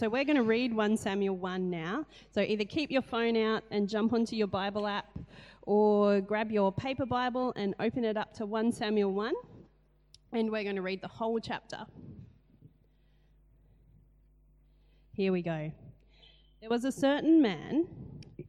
So we're going to read 1 Samuel 1 now. So either keep your phone out and jump onto your Bible app or grab your paper Bible and open it up to 1 Samuel 1. And we're going to read the whole chapter. Here we go. There was a certain man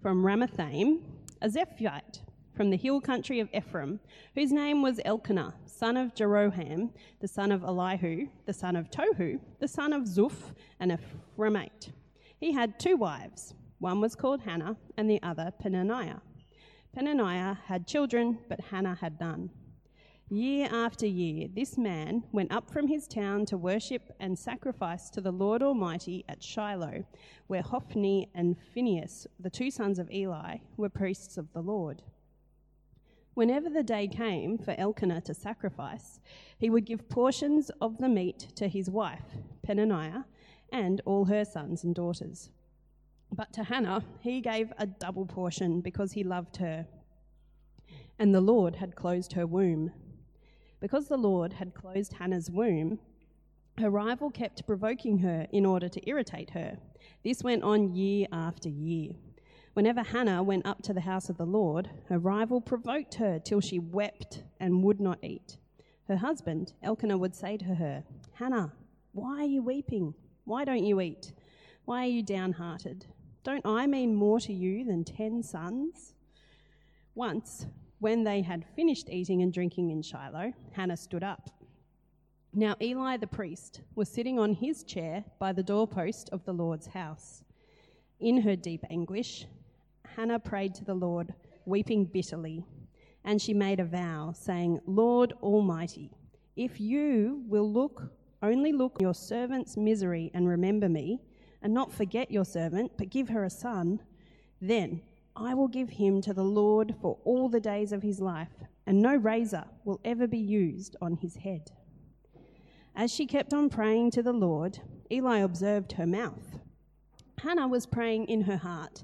from Ramathaim, a Zephite from the hill country of Ephraim, whose name was Elkanah, son of Jeroham, the son of Elihu, the son of Tohu, the son of Zuph, an Ephraimite. He had two wives. One was called Hannah, and the other Peninnah. Peninnah had children, but Hannah had none. Year after year, this man went up from his town to worship and sacrifice to the Lord Almighty at Shiloh, where Hophni and Phinehas, the two sons of Eli, were priests of the Lord. Whenever the day came for Elkanah to sacrifice, he would give portions of the meat to his wife, Peninnah, and all her sons and daughters. But to Hannah he gave a double portion because he loved her. And the Lord had closed her womb. Because the Lord had closed Hannah's womb, her rival kept provoking her in order to irritate her. This went on year after year. Whenever Hannah went up to the house of the Lord, her rival provoked her till she wept and would not eat. Her husband, Elkanah, would say to her, Hannah, why are you weeping? Why don't you eat? Why are you downhearted? Don't I mean more to you than ten sons? Once, when they had finished eating and drinking in Shiloh, Hannah stood up. Now Eli the priest was sitting on his chair by the doorpost of the Lord's house. In her deep anguish, Hannah prayed to the Lord, weeping bitterly. And she made a vow, saying, Lord Almighty, if you will look, only look your servant's misery and remember me, and not forget your servant, but give her a son, then I will give him to the Lord for all the days of his life, and no razor will ever be used on his head. As she kept on praying to the Lord, Eli observed her mouth. Hannah was praying in her heart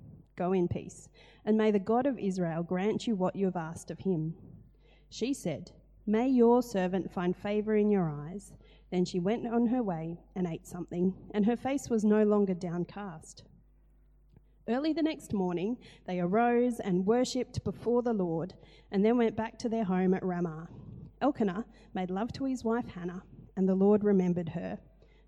Go in peace, and may the God of Israel grant you what you have asked of him. She said, May your servant find favor in your eyes. Then she went on her way and ate something, and her face was no longer downcast. Early the next morning, they arose and worshipped before the Lord, and then went back to their home at Ramah. Elkanah made love to his wife Hannah, and the Lord remembered her.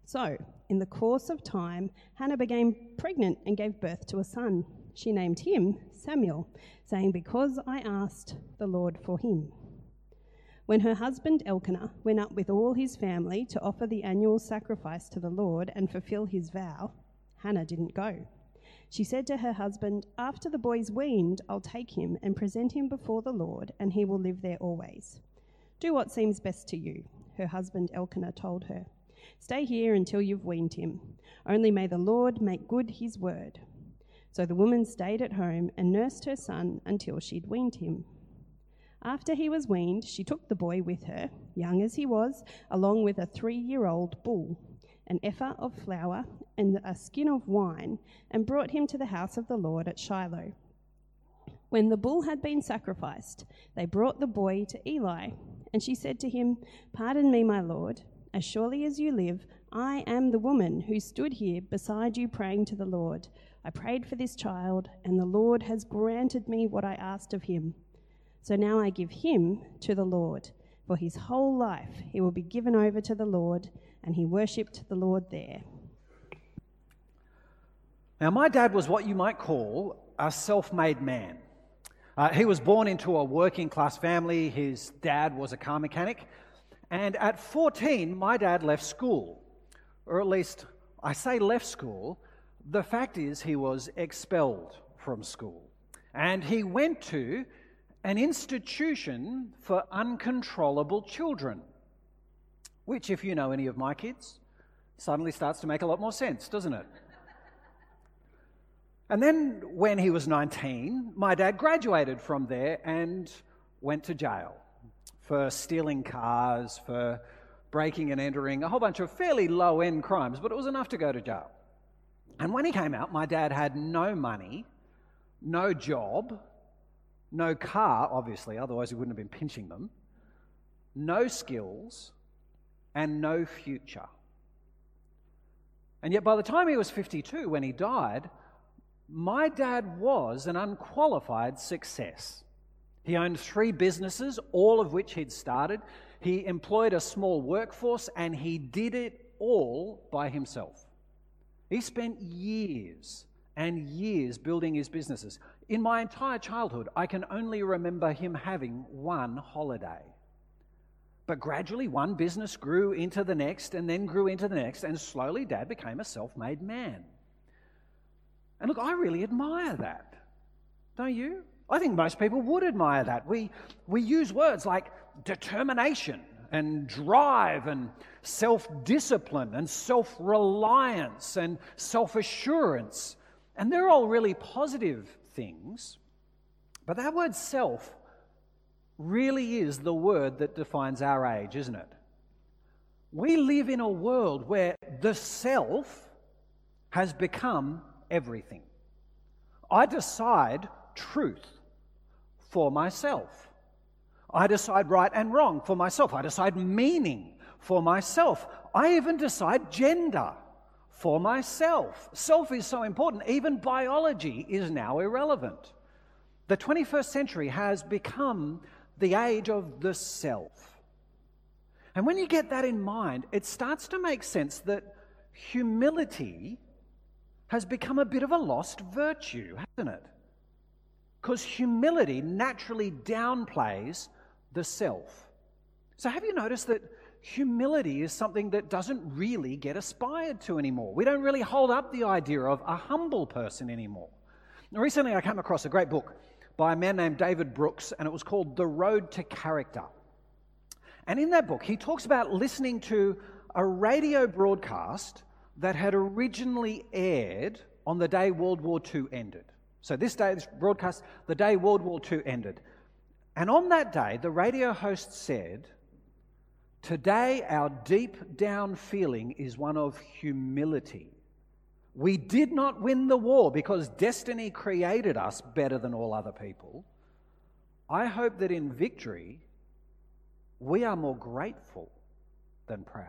So, in the course of time, Hannah became pregnant and gave birth to a son she named him Samuel, saying, Because I asked the Lord for him. When her husband Elkanah went up with all his family to offer the annual sacrifice to the Lord and fulfill his vow, Hannah didn't go. She said to her husband, After the boy's weaned, I'll take him and present him before the Lord, and he will live there always. Do what seems best to you, her husband Elkanah told her. Stay here until you've weaned him. Only may the Lord make good his word. So the woman stayed at home and nursed her son until she'd weaned him. After he was weaned, she took the boy with her, young as he was, along with a three year old bull, an ephah of flour, and a skin of wine, and brought him to the house of the Lord at Shiloh. When the bull had been sacrificed, they brought the boy to Eli, and she said to him, Pardon me, my lord, as surely as you live, I am the woman who stood here beside you praying to the Lord. I prayed for this child, and the Lord has granted me what I asked of him. So now I give him to the Lord. For his whole life he will be given over to the Lord, and he worshipped the Lord there. Now, my dad was what you might call a self made man. Uh, he was born into a working class family. His dad was a car mechanic. And at 14, my dad left school. Or at least, I say left school the fact is, he was expelled from school and he went to an institution for uncontrollable children, which, if you know any of my kids, suddenly starts to make a lot more sense, doesn't it? And then when he was 19, my dad graduated from there and went to jail for stealing cars, for breaking and entering, a whole bunch of fairly low end crimes, but it was enough to go to jail. And when he came out, my dad had no money, no job, no car, obviously, otherwise he wouldn't have been pinching them, no skills, and no future. And yet, by the time he was 52, when he died, my dad was an unqualified success. He owned three businesses, all of which he'd started. He employed a small workforce and he did it all by himself. He spent years and years building his businesses. In my entire childhood, I can only remember him having one holiday. But gradually, one business grew into the next and then grew into the next, and slowly, Dad became a self made man. And look, I really admire that. Don't you? I think most people would admire that. We, we use words like determination and drive and self discipline and self reliance and self assurance. And they're all really positive things. But that word self really is the word that defines our age, isn't it? We live in a world where the self has become everything. I decide truth for myself. I decide right and wrong for myself. I decide meaning for myself. I even decide gender for myself. Self is so important, even biology is now irrelevant. The 21st century has become the age of the self. And when you get that in mind, it starts to make sense that humility has become a bit of a lost virtue, hasn't it? Because humility naturally downplays the self. So, have you noticed that humility is something that doesn't really get aspired to anymore? We don't really hold up the idea of a humble person anymore. Recently, I came across a great book by a man named David Brooks, and it was called The Road to Character. And in that book, he talks about listening to a radio broadcast that had originally aired on the day World War II ended. So, this day, this broadcast, the day World War II ended. And on that day, the radio host said, Today, our deep down feeling is one of humility. We did not win the war because destiny created us better than all other people. I hope that in victory, we are more grateful than proud.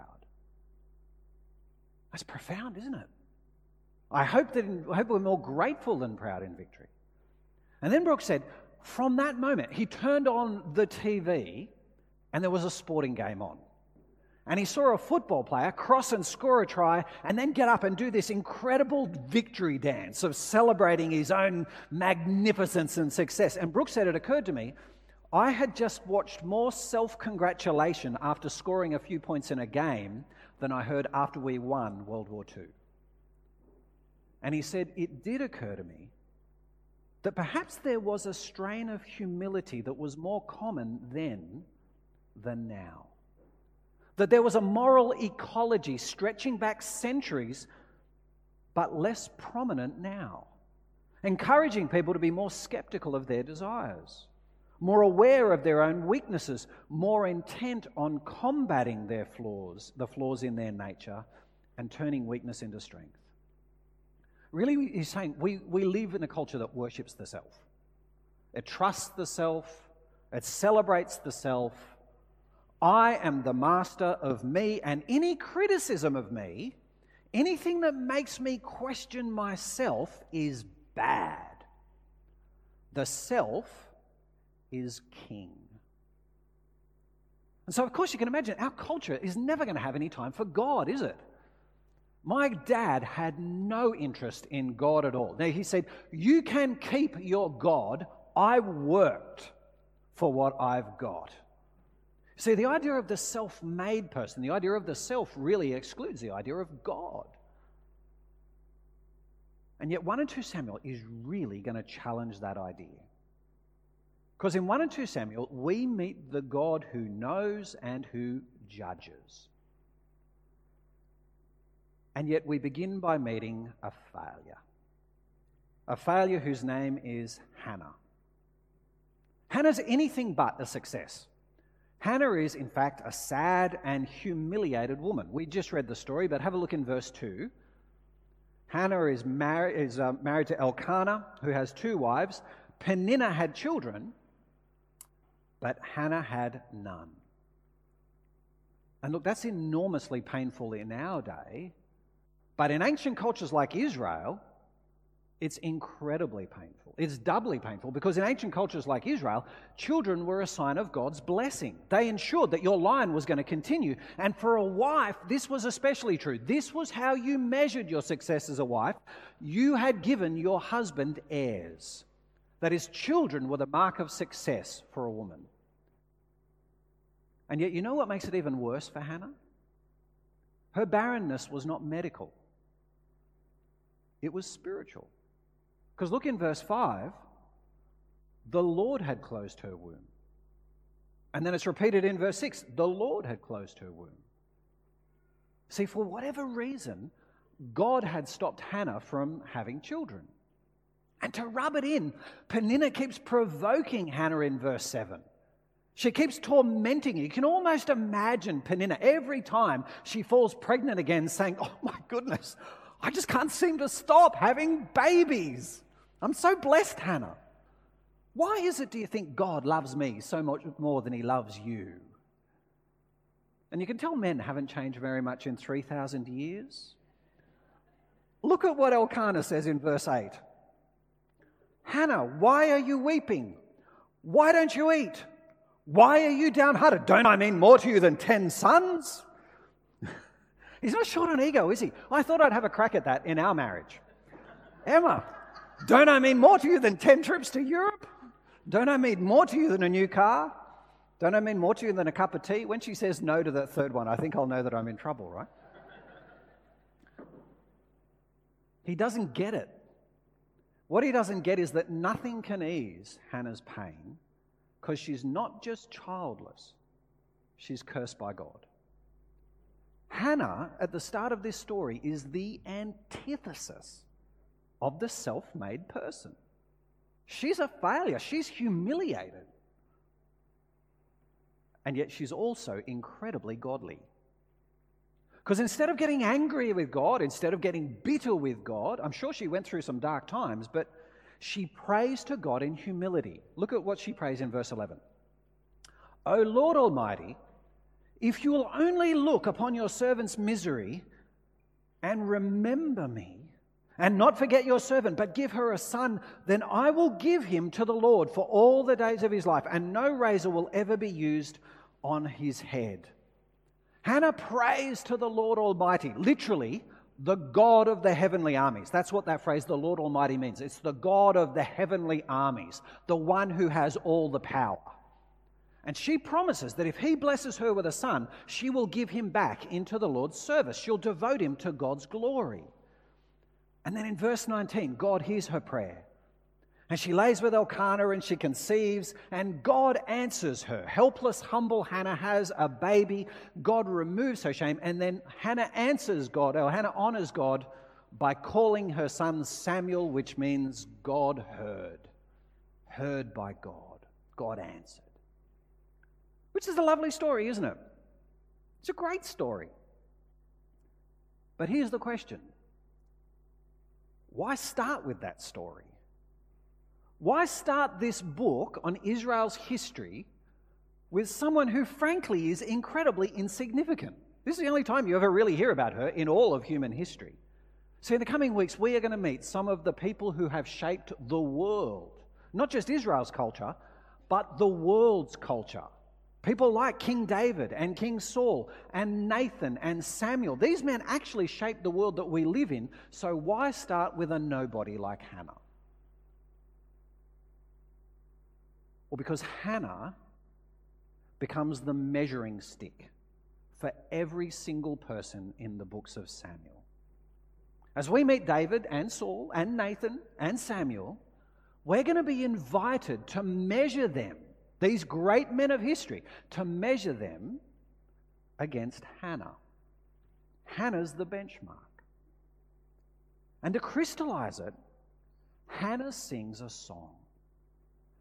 That's profound, isn't it? I hope that in, I hope we're more grateful than proud in victory. And then Brooks said, from that moment, he turned on the TV and there was a sporting game on. And he saw a football player cross and score a try and then get up and do this incredible victory dance of celebrating his own magnificence and success. And Brooks said, It occurred to me, I had just watched more self congratulation after scoring a few points in a game than I heard after we won World War II. And he said, It did occur to me that perhaps there was a strain of humility that was more common then than now. That there was a moral ecology stretching back centuries, but less prominent now, encouraging people to be more skeptical of their desires more aware of their own weaknesses, more intent on combating their flaws, the flaws in their nature, and turning weakness into strength. Really, he's saying we, we live in a culture that worships the self. It trusts the self, it celebrates the self. I am the master of me, and any criticism of me, anything that makes me question myself, is bad. The self is king. And so, of course, you can imagine our culture is never going to have any time for God, is it? My dad had no interest in God at all. Now, he said, You can keep your God. I worked for what I've got. See, the idea of the self made person, the idea of the self, really excludes the idea of God. And yet, 1 and 2 Samuel is really going to challenge that idea. Because in 1 and 2 Samuel, we meet the God who knows and who judges. And yet we begin by meeting a failure. a failure whose name is Hannah. Hannah's anything but a success. Hannah is, in fact, a sad and humiliated woman. We just read the story, but have a look in verse 2. Hannah is, mar- is uh, married to Elkanah, who has two wives. Peninnah had children, but Hannah had none. And look, that's enormously painful in our day, but in ancient cultures like Israel, it's incredibly painful. It's doubly painful because in ancient cultures like Israel, children were a sign of God's blessing. They ensured that your line was going to continue. And for a wife, this was especially true. This was how you measured your success as a wife. You had given your husband heirs. That is, children were the mark of success for a woman. And yet, you know what makes it even worse for Hannah? Her barrenness was not medical, it was spiritual. Because look in verse 5 the Lord had closed her womb. And then it's repeated in verse 6 the Lord had closed her womb. See, for whatever reason, God had stopped Hannah from having children. And to rub it in, Peninnah keeps provoking Hannah in verse 7. She keeps tormenting you. Can almost imagine Peninnah every time she falls pregnant again saying, Oh my goodness, I just can't seem to stop having babies. I'm so blessed, Hannah. Why is it, do you think, God loves me so much more than he loves you? And you can tell men haven't changed very much in 3,000 years. Look at what Elkanah says in verse 8 Hannah, why are you weeping? Why don't you eat? Why are you downhearted? Don't I mean more to you than 10 sons? He's not short on ego, is he? I thought I'd have a crack at that in our marriage. Emma, don't I mean more to you than 10 trips to Europe? Don't I mean more to you than a new car? Don't I mean more to you than a cup of tea? When she says no to that third one, I think I'll know that I'm in trouble, right? He doesn't get it. What he doesn't get is that nothing can ease Hannah's pain because she's not just childless, she's cursed by God. Hannah, at the start of this story, is the antithesis of the self made person. She's a failure, she's humiliated. And yet she's also incredibly godly. Because instead of getting angry with God, instead of getting bitter with God, I'm sure she went through some dark times, but she prays to God in humility. Look at what she prays in verse 11. O Lord Almighty, if you will only look upon your servant's misery and remember me, and not forget your servant, but give her a son, then I will give him to the Lord for all the days of his life, and no razor will ever be used on his head. Hannah prays to the Lord Almighty, literally, the God of the heavenly armies. That's what that phrase, the Lord Almighty, means. It's the God of the heavenly armies, the one who has all the power. And she promises that if he blesses her with a son, she will give him back into the Lord's service. She'll devote him to God's glory. And then in verse 19, God hears her prayer. And she lays with Elkanah and she conceives, and God answers her. Helpless, humble Hannah has a baby. God removes her shame, and then Hannah answers God, or Hannah honors God by calling her son Samuel, which means God heard. Heard by God. God answered. Which is a lovely story, isn't it? It's a great story. But here's the question why start with that story? Why start this book on Israel's history with someone who, frankly, is incredibly insignificant? This is the only time you ever really hear about her in all of human history. So, in the coming weeks, we are going to meet some of the people who have shaped the world, not just Israel's culture, but the world's culture. People like King David and King Saul and Nathan and Samuel. These men actually shaped the world that we live in, so why start with a nobody like Hannah? Well, because Hannah becomes the measuring stick for every single person in the books of Samuel. As we meet David and Saul and Nathan and Samuel, we're going to be invited to measure them these great men of history, to measure them against Hannah. Hannah's the benchmark. And to crystallize it, Hannah sings a song.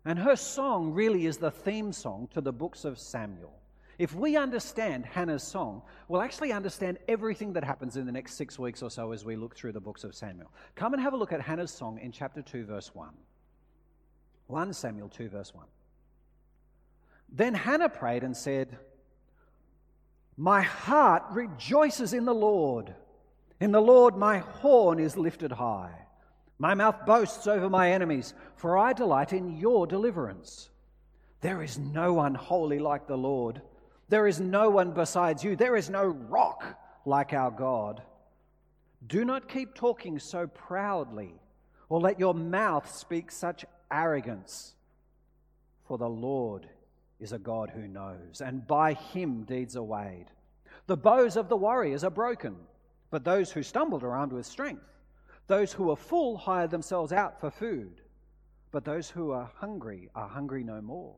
And her song really is the theme song to the books of Samuel. If we understand Hannah's song, we'll actually understand everything that happens in the next six weeks or so as we look through the books of Samuel. Come and have a look at Hannah's song in chapter 2, verse 1. 1 Samuel 2, verse 1. Then Hannah prayed and said, My heart rejoices in the Lord. In the Lord, my horn is lifted high. My mouth boasts over my enemies, for I delight in your deliverance. There is no one holy like the Lord. There is no one besides you. There is no rock like our God. Do not keep talking so proudly, or let your mouth speak such arrogance. For the Lord is a God who knows, and by him deeds are weighed. The bows of the warriors are broken, but those who stumbled are armed with strength. Those who are full hire themselves out for food, but those who are hungry are hungry no more.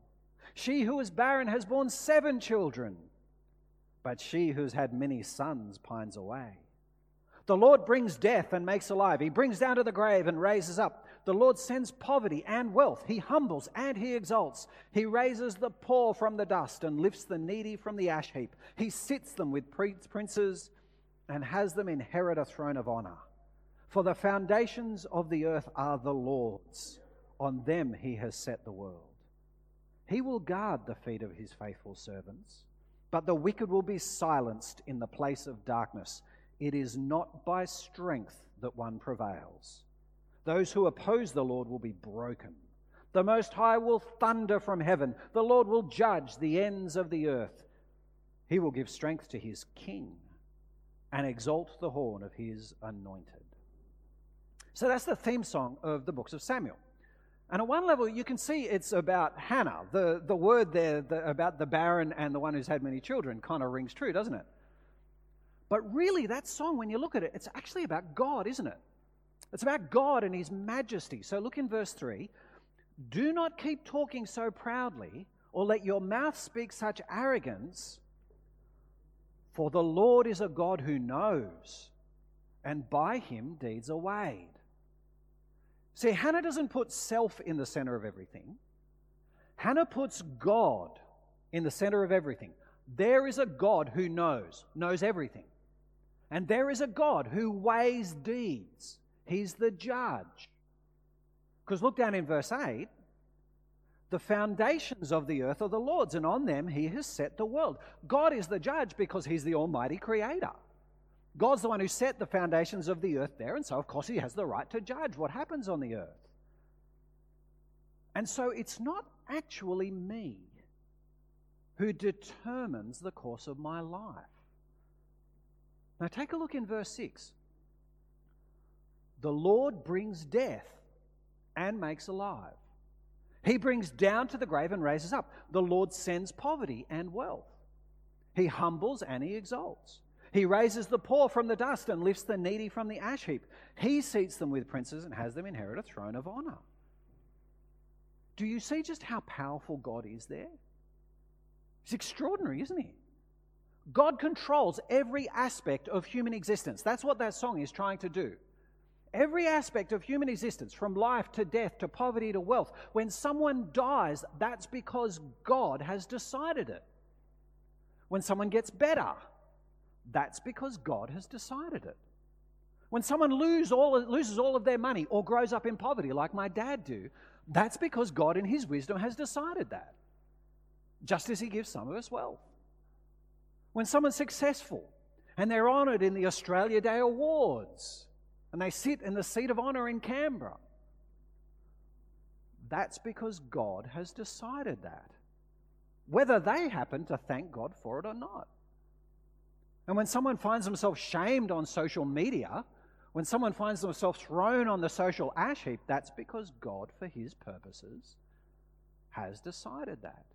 She who is barren has borne seven children, but she who's had many sons pines away. The Lord brings death and makes alive. He brings down to the grave and raises up. The Lord sends poverty and wealth. He humbles and he exalts. He raises the poor from the dust and lifts the needy from the ash heap. He sits them with princes and has them inherit a throne of honor. For the foundations of the earth are the Lord's. On them he has set the world. He will guard the feet of his faithful servants, but the wicked will be silenced in the place of darkness. It is not by strength that one prevails. Those who oppose the Lord will be broken. The Most High will thunder from heaven. The Lord will judge the ends of the earth. He will give strength to his king and exalt the horn of his anointed. So that's the theme song of the books of Samuel. And at one level, you can see it's about Hannah. The, the word there the, about the barren and the one who's had many children kind of rings true, doesn't it? But really, that song, when you look at it, it's actually about God, isn't it? It's about God and His majesty. So look in verse 3 Do not keep talking so proudly, or let your mouth speak such arrogance, for the Lord is a God who knows, and by Him deeds are weighed. See, Hannah doesn't put self in the center of everything. Hannah puts God in the center of everything. There is a God who knows, knows everything. And there is a God who weighs deeds. He's the judge. Because look down in verse 8 the foundations of the earth are the Lord's, and on them he has set the world. God is the judge because he's the almighty creator. God's the one who set the foundations of the earth there, and so, of course, he has the right to judge what happens on the earth. And so, it's not actually me who determines the course of my life. Now, take a look in verse 6. The Lord brings death and makes alive. He brings down to the grave and raises up. The Lord sends poverty and wealth. He humbles and he exalts. He raises the poor from the dust and lifts the needy from the ash heap. He seats them with princes and has them inherit a throne of honor. Do you see just how powerful God is there? It's extraordinary, isn't he? God controls every aspect of human existence. That's what that song is trying to do. Every aspect of human existence, from life to death to poverty to wealth, when someone dies, that's because God has decided it. When someone gets better, that's because God has decided it. When someone lose all, loses all of their money or grows up in poverty, like my dad do, that's because God, in His wisdom, has decided that. Just as He gives some of us wealth. When someone's successful and they're honoured in the Australia Day Awards and they sit in the seat of honour in Canberra, that's because God has decided that. Whether they happen to thank God for it or not. And when someone finds themselves shamed on social media, when someone finds themselves thrown on the social ash heap, that's because God, for his purposes, has decided that.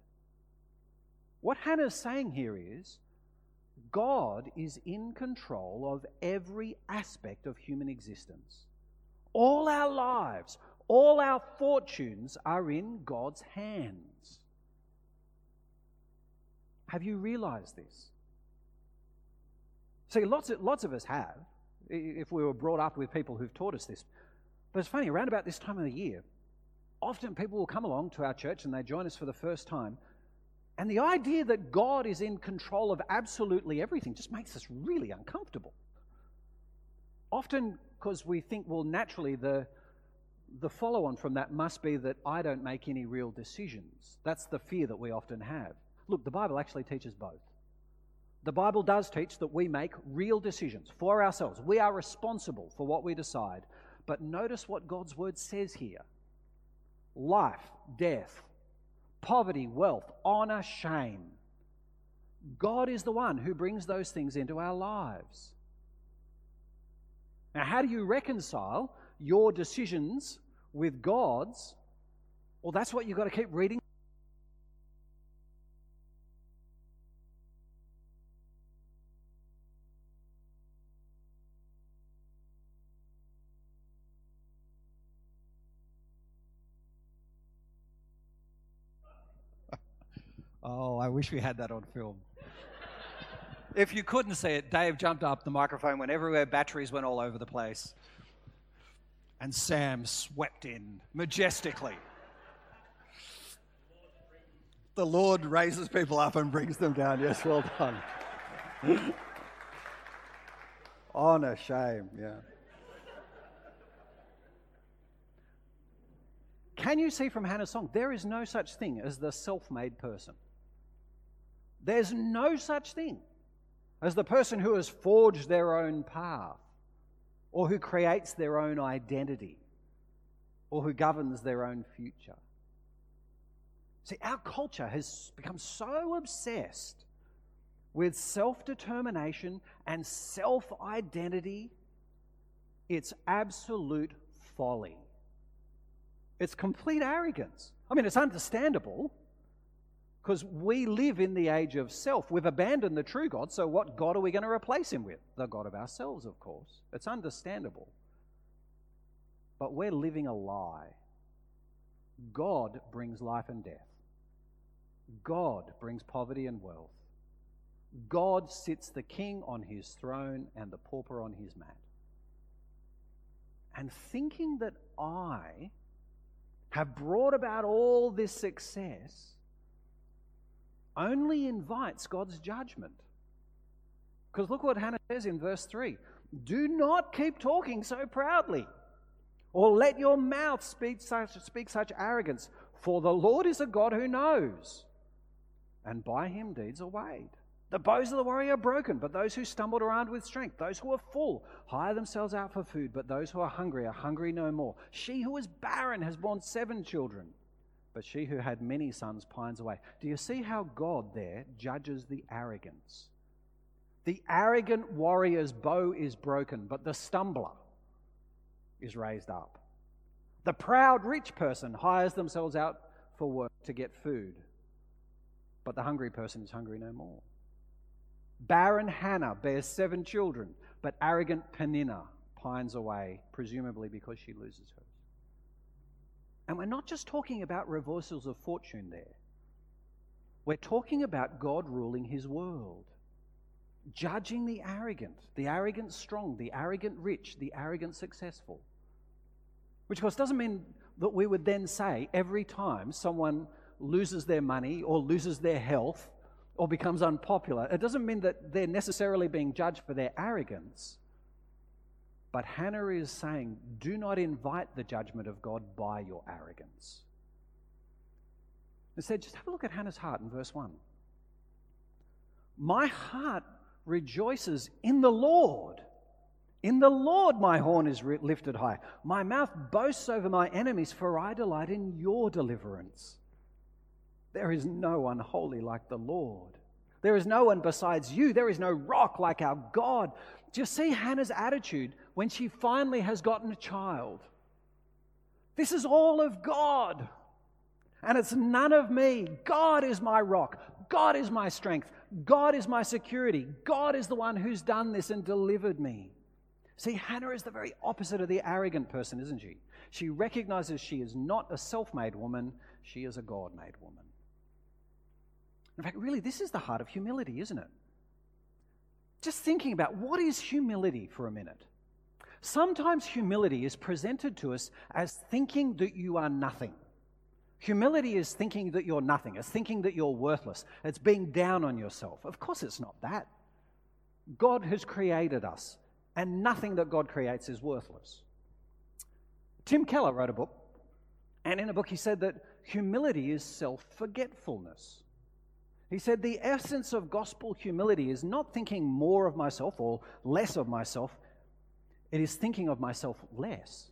What Hannah's saying here is God is in control of every aspect of human existence. All our lives, all our fortunes are in God's hands. Have you realized this? See, lots of, lots of us have, if we were brought up with people who've taught us this. But it's funny, around about this time of the year, often people will come along to our church and they join us for the first time. And the idea that God is in control of absolutely everything just makes us really uncomfortable. Often because we think, well, naturally, the, the follow on from that must be that I don't make any real decisions. That's the fear that we often have. Look, the Bible actually teaches both. The Bible does teach that we make real decisions for ourselves. We are responsible for what we decide. But notice what God's word says here life, death, poverty, wealth, honor, shame. God is the one who brings those things into our lives. Now, how do you reconcile your decisions with God's? Well, that's what you've got to keep reading. Oh, I wish we had that on film. if you couldn't see it, Dave jumped up, the microphone went everywhere, batteries went all over the place. And Sam swept in majestically. The Lord raises people up and brings them down. Yes, well done. Honor, shame, yeah. Can you see from Hannah's song? There is no such thing as the self made person. There's no such thing as the person who has forged their own path, or who creates their own identity, or who governs their own future. See, our culture has become so obsessed with self determination and self identity, it's absolute folly. It's complete arrogance. I mean, it's understandable because we live in the age of self. We've abandoned the true God, so what God are we going to replace him with? The God of ourselves, of course. It's understandable. But we're living a lie. God brings life and death, God brings poverty and wealth. God sits the king on his throne and the pauper on his mat. And thinking that I have brought about all this success only invites God's judgment. Because look what Hannah says in verse 3 Do not keep talking so proudly, or let your mouth speak such, speak such arrogance, for the Lord is a God who knows, and by him deeds are weighed. The bows of the warrior are broken, but those who stumbled are armed with strength. Those who are full hire themselves out for food, but those who are hungry are hungry no more. She who is barren has borne seven children but she who had many sons pines away. Do you see how God there judges the arrogance? The arrogant warrior's bow is broken, but the stumbler is raised up. The proud rich person hires themselves out for work to get food, but the hungry person is hungry no more. Barren Hannah bears seven children, but arrogant Peninnah pines away, presumably because she loses her. And we're not just talking about reversals of fortune there. We're talking about God ruling his world, judging the arrogant, the arrogant strong, the arrogant rich, the arrogant successful. Which, of course, doesn't mean that we would then say every time someone loses their money or loses their health or becomes unpopular, it doesn't mean that they're necessarily being judged for their arrogance. But Hannah is saying, do not invite the judgment of God by your arrogance. Instead, just have a look at Hannah's heart in verse 1. My heart rejoices in the Lord. In the Lord my horn is lifted high. My mouth boasts over my enemies, for I delight in your deliverance. There is no one holy like the Lord. There is no one besides you. There is no rock like our God. Do you see Hannah's attitude when she finally has gotten a child? This is all of God. And it's none of me. God is my rock. God is my strength. God is my security. God is the one who's done this and delivered me. See, Hannah is the very opposite of the arrogant person, isn't she? She recognizes she is not a self made woman, she is a God made woman. In fact, really, this is the heart of humility, isn't it? Just thinking about what is humility for a minute. Sometimes humility is presented to us as thinking that you are nothing. Humility is thinking that you're nothing, it's thinking that you're worthless, it's being down on yourself. Of course, it's not that. God has created us, and nothing that God creates is worthless. Tim Keller wrote a book, and in a book he said that humility is self forgetfulness. He said the essence of gospel humility is not thinking more of myself or less of myself, it is thinking of myself less.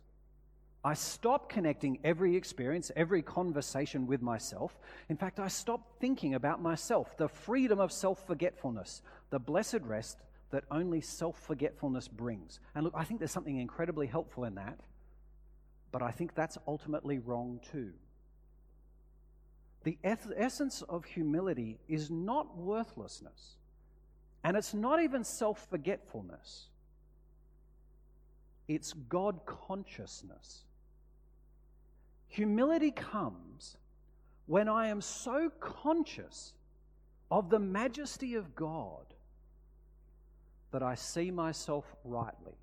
I stop connecting every experience, every conversation with myself. In fact, I stop thinking about myself, the freedom of self forgetfulness, the blessed rest that only self forgetfulness brings. And look, I think there's something incredibly helpful in that, but I think that's ultimately wrong too. The essence of humility is not worthlessness, and it's not even self forgetfulness, it's God consciousness. Humility comes when I am so conscious of the majesty of God that I see myself rightly.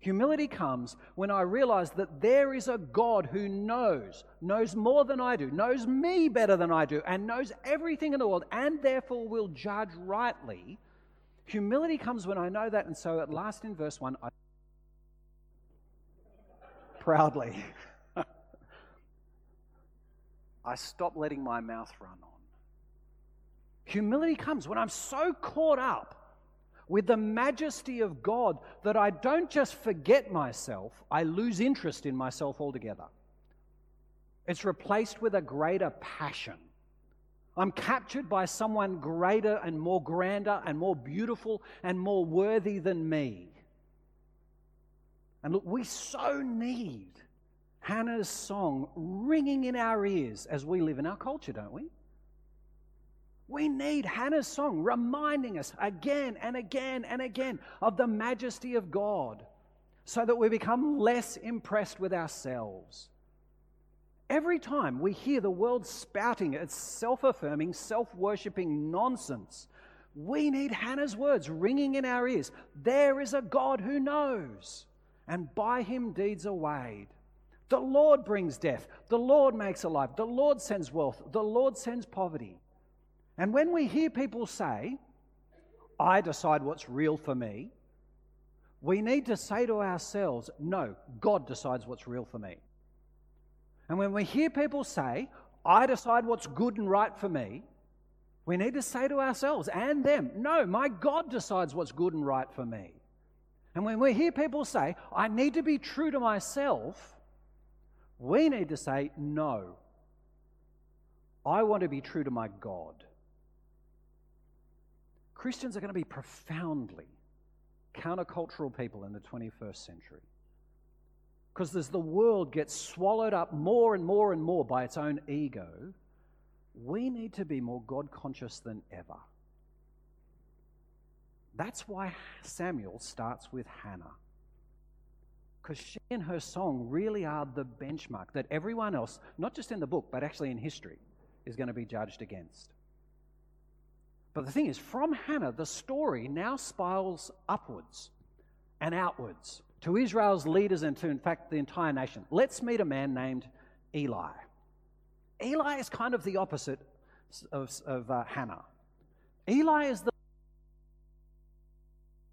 Humility comes when I realize that there is a God who knows, knows more than I do, knows me better than I do, and knows everything in the world, and therefore will judge rightly. Humility comes when I know that, and so at last in verse 1, I proudly. I stop letting my mouth run on. Humility comes when I'm so caught up with the majesty of God that I don't just forget myself, I lose interest in myself altogether. It's replaced with a greater passion. I'm captured by someone greater and more grander and more beautiful and more worthy than me. And look, we so need Hannah's song ringing in our ears as we live in our culture, don't we? We need Hannah's song reminding us again and again and again of the majesty of God so that we become less impressed with ourselves. Every time we hear the world spouting its self affirming, self worshipping nonsense, we need Hannah's words ringing in our ears. There is a God who knows, and by him deeds are weighed. The Lord brings death. The Lord makes alive. The Lord sends wealth. The Lord sends poverty. And when we hear people say, I decide what's real for me, we need to say to ourselves, no, God decides what's real for me. And when we hear people say, I decide what's good and right for me, we need to say to ourselves and them, no, my God decides what's good and right for me. And when we hear people say, I need to be true to myself, we need to say, no, I want to be true to my God. Christians are going to be profoundly countercultural people in the 21st century. Because as the world gets swallowed up more and more and more by its own ego, we need to be more God conscious than ever. That's why Samuel starts with Hannah because she and her song really are the benchmark that everyone else, not just in the book, but actually in history, is going to be judged against. But the thing is, from Hannah, the story now spirals upwards and outwards to Israel's leaders and to, in fact, the entire nation. Let's meet a man named Eli. Eli is kind of the opposite of, of uh, Hannah. Eli is the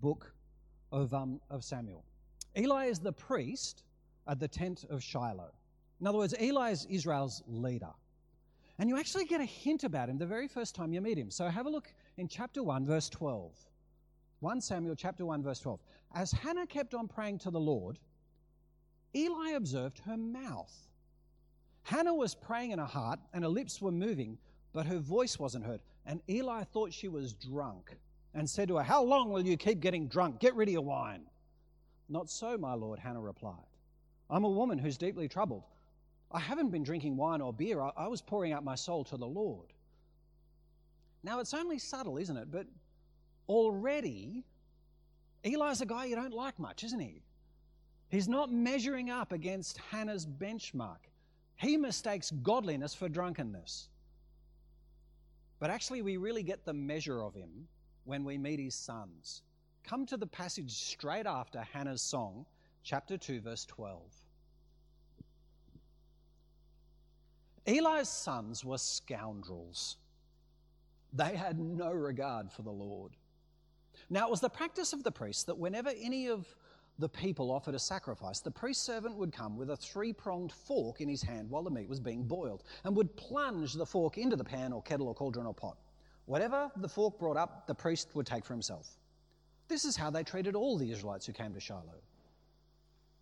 book of, um, of Samuel. Eli is the priest at the tent of Shiloh. In other words, Eli is Israel's leader. And you actually get a hint about him the very first time you meet him. So have a look in chapter 1, verse 12. 1 Samuel chapter 1, verse 12. As Hannah kept on praying to the Lord, Eli observed her mouth. Hannah was praying in her heart, and her lips were moving, but her voice wasn't heard. And Eli thought she was drunk and said to her, How long will you keep getting drunk? Get rid of your wine. Not so, my lord, Hannah replied. I'm a woman who's deeply troubled. I haven't been drinking wine or beer. I, I was pouring out my soul to the Lord. Now, it's only subtle, isn't it? But already, Eli's a guy you don't like much, isn't he? He's not measuring up against Hannah's benchmark. He mistakes godliness for drunkenness. But actually, we really get the measure of him when we meet his sons. come to the passage straight after Hannah's song, chapter 2, verse 12. Eli's sons were scoundrels. They had no regard for the Lord. Now, it was the practice of the priests that whenever any of the people offered a sacrifice, the priest servant would come with a three pronged fork in his hand while the meat was being boiled and would plunge the fork into the pan or kettle or cauldron or pot. Whatever the fork brought up, the priest would take for himself. This is how they treated all the Israelites who came to Shiloh.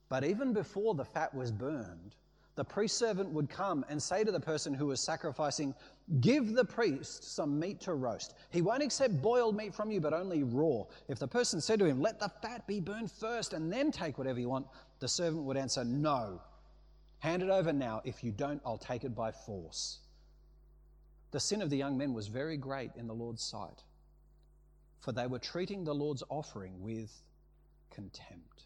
But even before the fat was burned, the priest servant would come and say to the person who was sacrificing, Give the priest some meat to roast. He won't accept boiled meat from you, but only raw. If the person said to him, Let the fat be burned first and then take whatever you want, the servant would answer, No. Hand it over now. If you don't, I'll take it by force. The sin of the young men was very great in the Lord's sight, for they were treating the Lord's offering with contempt.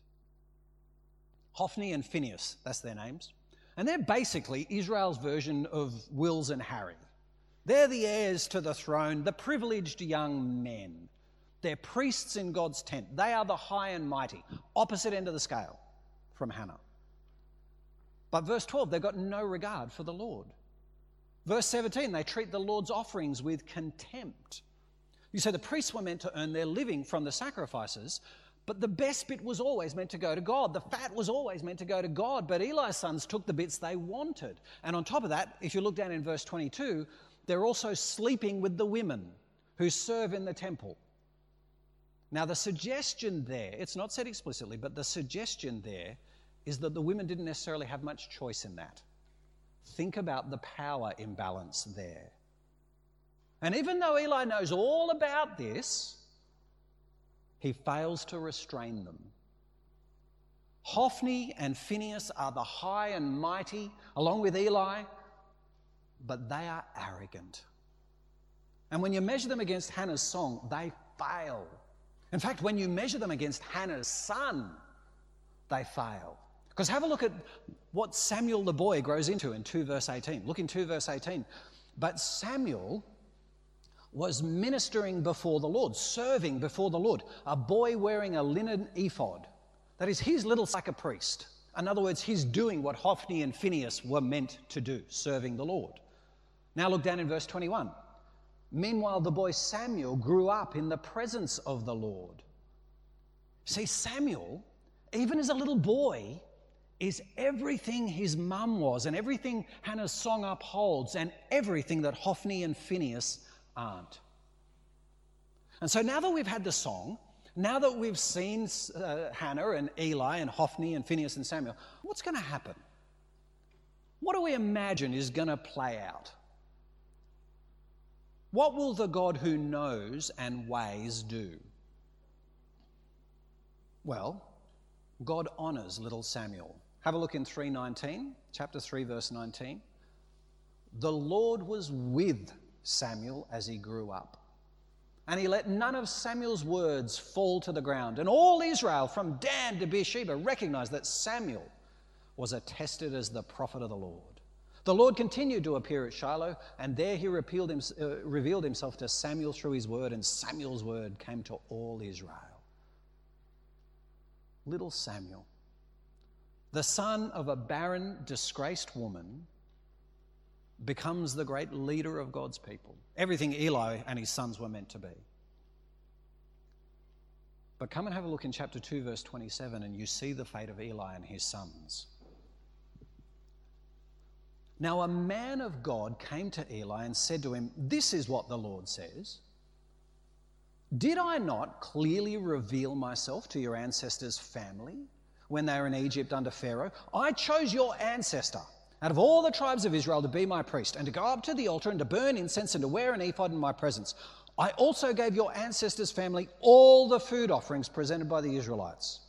Hophni and Phinehas, that's their names. And they're basically Israel's version of Wills and Harry. They're the heirs to the throne, the privileged young men. They're priests in God's tent. They are the high and mighty, opposite end of the scale from Hannah. But verse 12, they've got no regard for the Lord. Verse 17, they treat the Lord's offerings with contempt. You say the priests were meant to earn their living from the sacrifices, but the best bit was always meant to go to God. The fat was always meant to go to God. But Eli's sons took the bits they wanted. And on top of that, if you look down in verse 22, they're also sleeping with the women who serve in the temple. Now, the suggestion there, it's not said explicitly, but the suggestion there is that the women didn't necessarily have much choice in that. Think about the power imbalance there. And even though Eli knows all about this, he fails to restrain them. Hophni and Phinehas are the high and mighty, along with Eli, but they are arrogant. And when you measure them against Hannah's song, they fail. In fact, when you measure them against Hannah's son, they fail. Because have a look at what Samuel the boy grows into in 2 verse 18. Look in 2 verse 18. But Samuel was ministering before the Lord, serving before the Lord, a boy wearing a linen ephod. That is, he's little like a priest. In other words, he's doing what Hophni and Phinehas were meant to do, serving the Lord. Now look down in verse 21. Meanwhile, the boy Samuel grew up in the presence of the Lord. See, Samuel, even as a little boy, is everything his mum was, and everything Hannah's song upholds, and everything that Hophni and Phinehas aren't. And so now that we've had the song, now that we've seen uh, Hannah and Eli and Hophni and Phinehas and Samuel, what's going to happen? What do we imagine is going to play out? What will the God who knows and weighs do? Well, God honors little Samuel. Have a look in 319, chapter 3 verse 19. The Lord was with Samuel as he grew up. And he let none of Samuel's words fall to the ground. And all Israel, from Dan to Beersheba, recognized that Samuel was attested as the prophet of the Lord. The Lord continued to appear at Shiloh, and there he revealed, uh, revealed himself to Samuel through his word, and Samuel's word came to all Israel. Little Samuel, the son of a barren, disgraced woman, becomes the great leader of God's people. Everything Eli and his sons were meant to be. But come and have a look in chapter 2, verse 27, and you see the fate of Eli and his sons. Now, a man of God came to Eli and said to him, This is what the Lord says. Did I not clearly reveal myself to your ancestors' family when they were in Egypt under Pharaoh? I chose your ancestor out of all the tribes of Israel to be my priest, and to go up to the altar and to burn incense and to wear an ephod in my presence. I also gave your ancestors' family all the food offerings presented by the Israelites.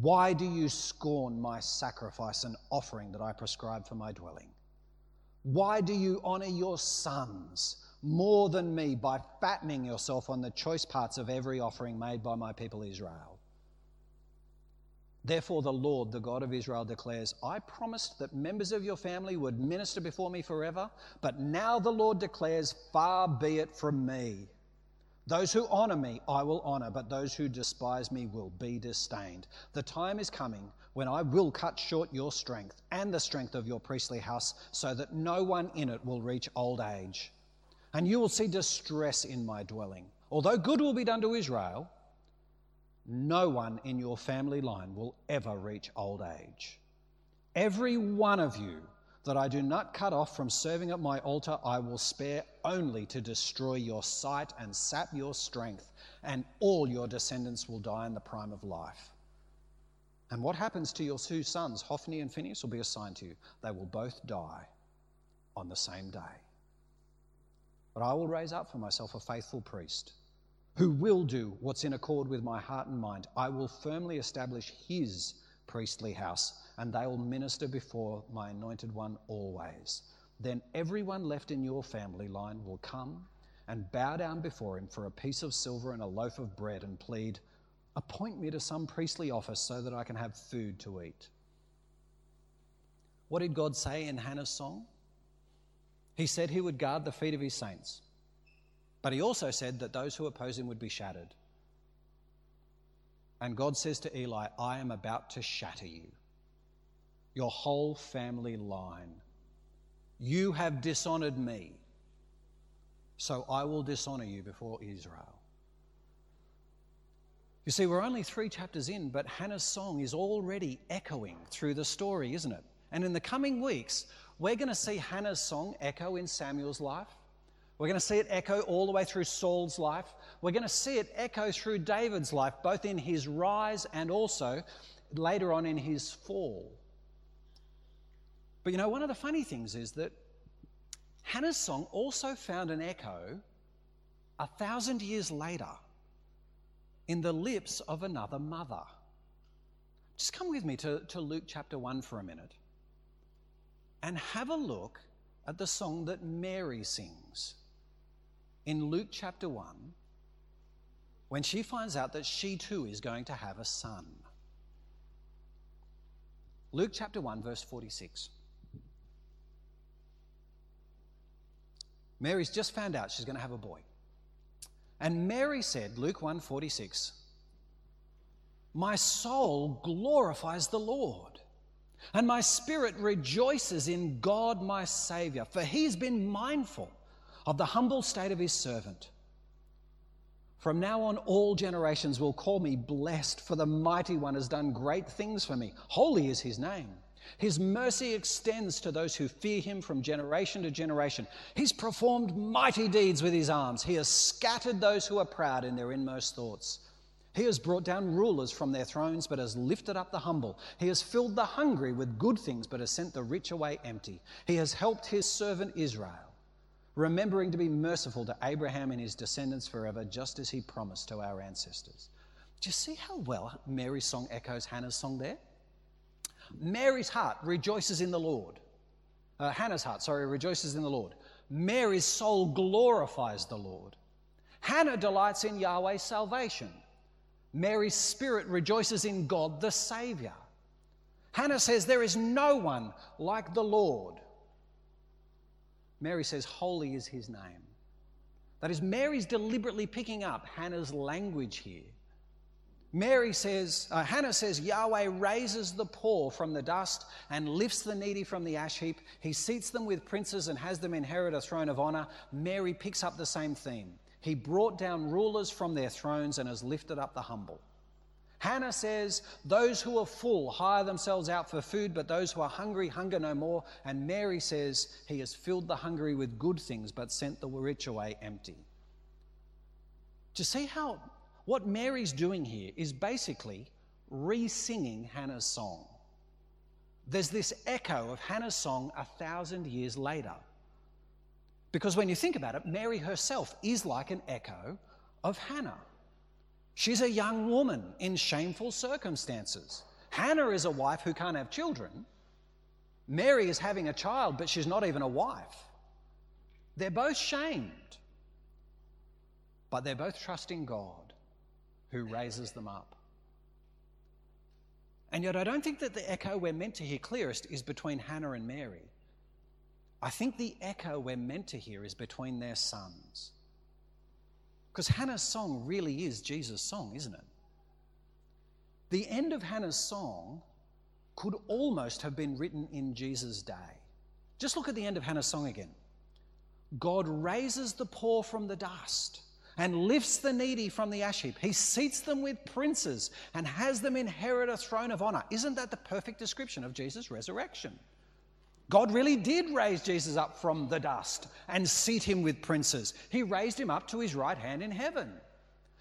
Why do you scorn my sacrifice and offering that I prescribe for my dwelling? Why do you honor your sons more than me by fattening yourself on the choice parts of every offering made by my people Israel? Therefore, the Lord, the God of Israel, declares, I promised that members of your family would minister before me forever, but now the Lord declares, Far be it from me. Those who honor me, I will honor, but those who despise me will be disdained. The time is coming when I will cut short your strength and the strength of your priestly house, so that no one in it will reach old age. And you will see distress in my dwelling. Although good will be done to Israel, no one in your family line will ever reach old age. Every one of you that I do not cut off from serving at my altar, I will spare only to destroy your sight and sap your strength, and all your descendants will die in the prime of life. And what happens to your two sons, Hophni and Phinehas, will be assigned to you. They will both die on the same day. But I will raise up for myself a faithful priest who will do what's in accord with my heart and mind. I will firmly establish his priestly house, and they will minister before my anointed one always. Then everyone left in your family line will come and bow down before him for a piece of silver and a loaf of bread and plead, Appoint me to some priestly office so that I can have food to eat. What did God say in Hannah's song? He said he would guard the feet of his saints, but he also said that those who oppose him would be shattered. And God says to Eli, I am about to shatter you, your whole family line. You have dishonored me, so I will dishonor you before Israel. You see, we're only three chapters in, but Hannah's song is already echoing through the story, isn't it? And in the coming weeks, we're going to see Hannah's song echo in Samuel's life. We're going to see it echo all the way through Saul's life. We're going to see it echo through David's life, both in his rise and also later on in his fall. But you know, one of the funny things is that Hannah's song also found an echo a thousand years later in the lips of another mother. Just come with me to, to Luke chapter 1 for a minute and have a look at the song that Mary sings in Luke chapter 1 when she finds out that she too is going to have a son. Luke chapter 1, verse 46. Mary's just found out she's going to have a boy. And Mary said, Luke 1 46, My soul glorifies the Lord, and my spirit rejoices in God my Savior, for he's been mindful of the humble state of his servant. From now on, all generations will call me blessed, for the mighty one has done great things for me. Holy is his name. His mercy extends to those who fear him from generation to generation. He's performed mighty deeds with his arms. He has scattered those who are proud in their inmost thoughts. He has brought down rulers from their thrones, but has lifted up the humble. He has filled the hungry with good things, but has sent the rich away empty. He has helped his servant Israel remembering to be merciful to Abraham and his descendants forever, just as he promised to our ancestors. Do you see how well Mary's song echoes Hannah's song there? Mary's heart rejoices in the Lord. Uh, Hannah's heart, sorry, rejoices in the Lord. Mary's soul glorifies the Lord. Hannah delights in Yahweh's salvation. Mary's spirit rejoices in God the Savior. Hannah says, There is no one like the Lord. Mary says, Holy is his name. That is, Mary's deliberately picking up Hannah's language here. Mary says, uh, Hannah says, Yahweh raises the poor from the dust and lifts the needy from the ash heap. He seats them with princes and has them inherit a throne of honor. Mary picks up the same theme. He brought down rulers from their thrones and has lifted up the humble. Hannah says, Those who are full hire themselves out for food, but those who are hungry hunger no more. And Mary says, He has filled the hungry with good things, but sent the rich away empty. To see how what Mary's doing here is basically re singing Hannah's song. There's this echo of Hannah's song a thousand years later. Because when you think about it, Mary herself is like an echo of Hannah. She's a young woman in shameful circumstances. Hannah is a wife who can't have children. Mary is having a child, but she's not even a wife. They're both shamed, but they're both trusting God who raises them up. And yet, I don't think that the echo we're meant to hear clearest is between Hannah and Mary. I think the echo we're meant to hear is between their sons. Because Hannah's song really is Jesus' song, isn't it? The end of Hannah's song could almost have been written in Jesus' day. Just look at the end of Hannah's song again. God raises the poor from the dust and lifts the needy from the ash heap. He seats them with princes and has them inherit a throne of honor. Isn't that the perfect description of Jesus' resurrection? God really did raise Jesus up from the dust and seat him with princes. He raised him up to his right hand in heaven.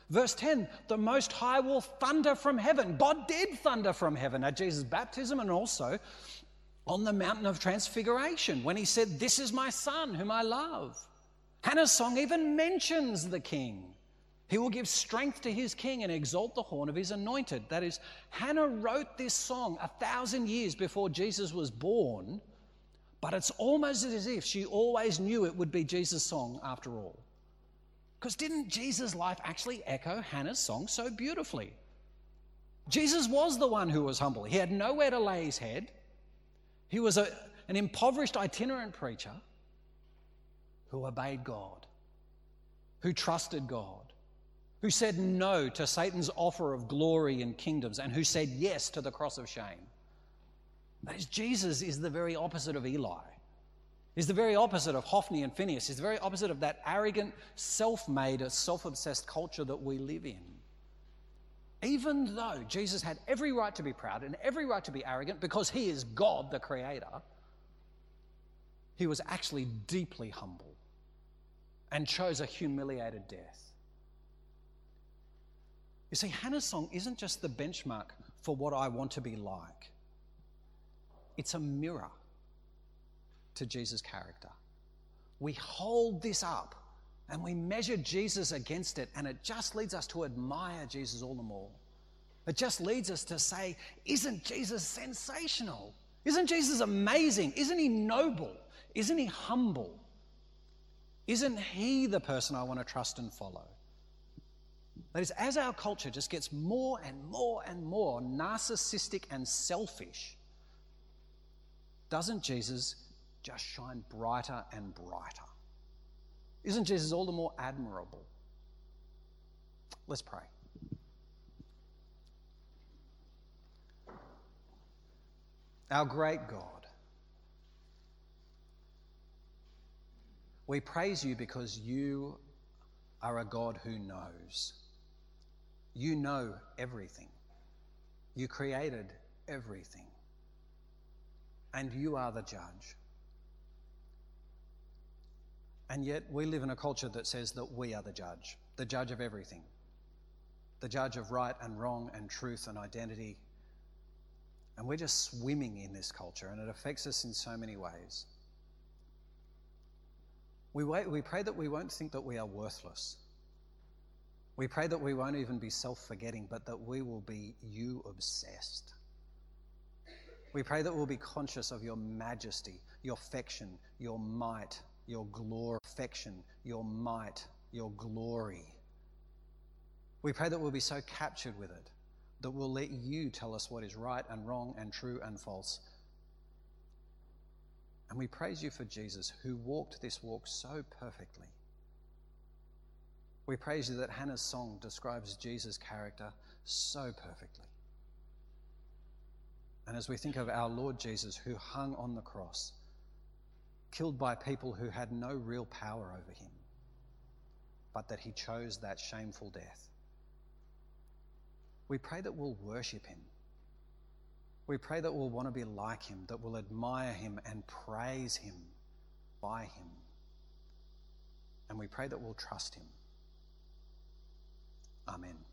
Verse 10 the Most High will thunder from heaven. God did thunder from heaven at Jesus' baptism and also on the mountain of transfiguration when he said, This is my son whom I love. Hannah's song even mentions the king. He will give strength to his king and exalt the horn of his anointed. That is, Hannah wrote this song a thousand years before Jesus was born, but it's almost as if she always knew it would be Jesus' song after all. Because didn't Jesus' life actually echo Hannah's song so beautifully? Jesus was the one who was humble. He had nowhere to lay his head. He was a, an impoverished itinerant preacher who obeyed God, who trusted God, who said no to Satan's offer of glory and kingdoms, and who said yes to the cross of shame. That is, Jesus is the very opposite of Eli. He's the very opposite of Hophni and Phinehas. He's the very opposite of that arrogant, self made, self obsessed culture that we live in. Even though Jesus had every right to be proud and every right to be arrogant because he is God, the Creator, he was actually deeply humble and chose a humiliated death. You see, Hannah's song isn't just the benchmark for what I want to be like, it's a mirror to Jesus' character. We hold this up and we measure Jesus against it, and it just leads us to admire Jesus all the more. It just leads us to say, Isn't Jesus sensational? Isn't Jesus amazing? Isn't he noble? Isn't he humble? Isn't he the person I want to trust and follow? That is, as our culture just gets more and more and more narcissistic and selfish, doesn't Jesus just shine brighter and brighter? Isn't Jesus all the more admirable? Let's pray. Our great God, we praise you because you are a God who knows. You know everything. You created everything. And you are the judge. And yet we live in a culture that says that we are the judge, the judge of everything, the judge of right and wrong and truth and identity. And we're just swimming in this culture, and it affects us in so many ways. We, wait, we pray that we won't think that we are worthless. We pray that we won't even be self forgetting, but that we will be you obsessed. We pray that we'll be conscious of your majesty, your affection, your might, your glory, affection, your might, your glory. We pray that we'll be so captured with it that we'll let you tell us what is right and wrong and true and false. And we praise you for Jesus who walked this walk so perfectly. We praise you that Hannah's song describes Jesus' character so perfectly. And as we think of our Lord Jesus who hung on the cross, killed by people who had no real power over him, but that he chose that shameful death. We pray that we'll worship him. We pray that we'll want to be like him, that we'll admire him and praise him by him. And we pray that we'll trust him. Amen.